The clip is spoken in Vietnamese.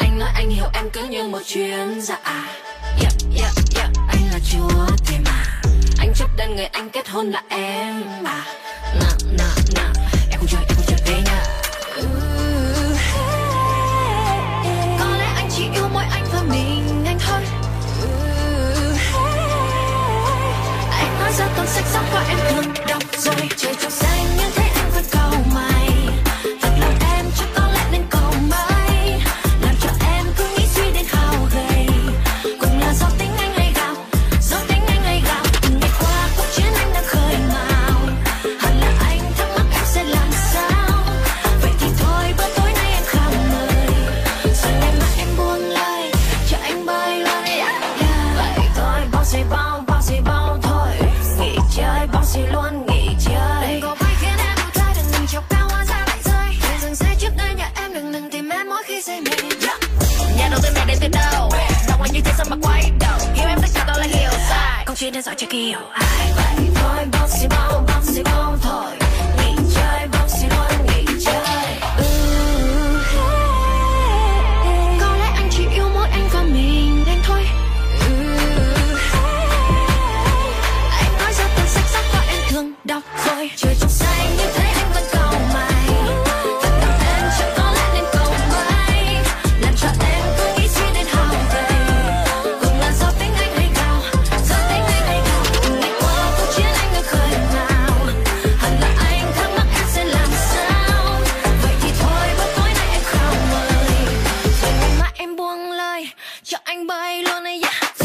Anh nói anh hiểu em cứ như một chuyến dạ yeah, yeah, yeah. Anh là chúa thế mà. Anh chấp đơn người anh kết hôn là em mà. Nà, nà, nà. Em không chơi, em không chơi thế nha. Có lẽ anh chỉ yêu mỗi anh và mình anh thôi. Anh nói ra tuần sách sắp qua em thường đọc rồi. Chơi trong xe luôn nghỉ chơi. Đừng có bay khiến em đau thay đừng đừng chọc cao hoa ra lại rơi. Đừng dừng xe trước đây nhà em đừng đừng tìm em mỗi khi say mê. Yeah. nhà đầu tư này đến từ đâu? Đồng anh như thế sao mà quay đầu? Hiểu em tất cả đó là hiểu sai. Câu chuyện đến giỏi chưa kiểu ai vậy? Thôi bao gì bao cho anh bay luôn này yeah.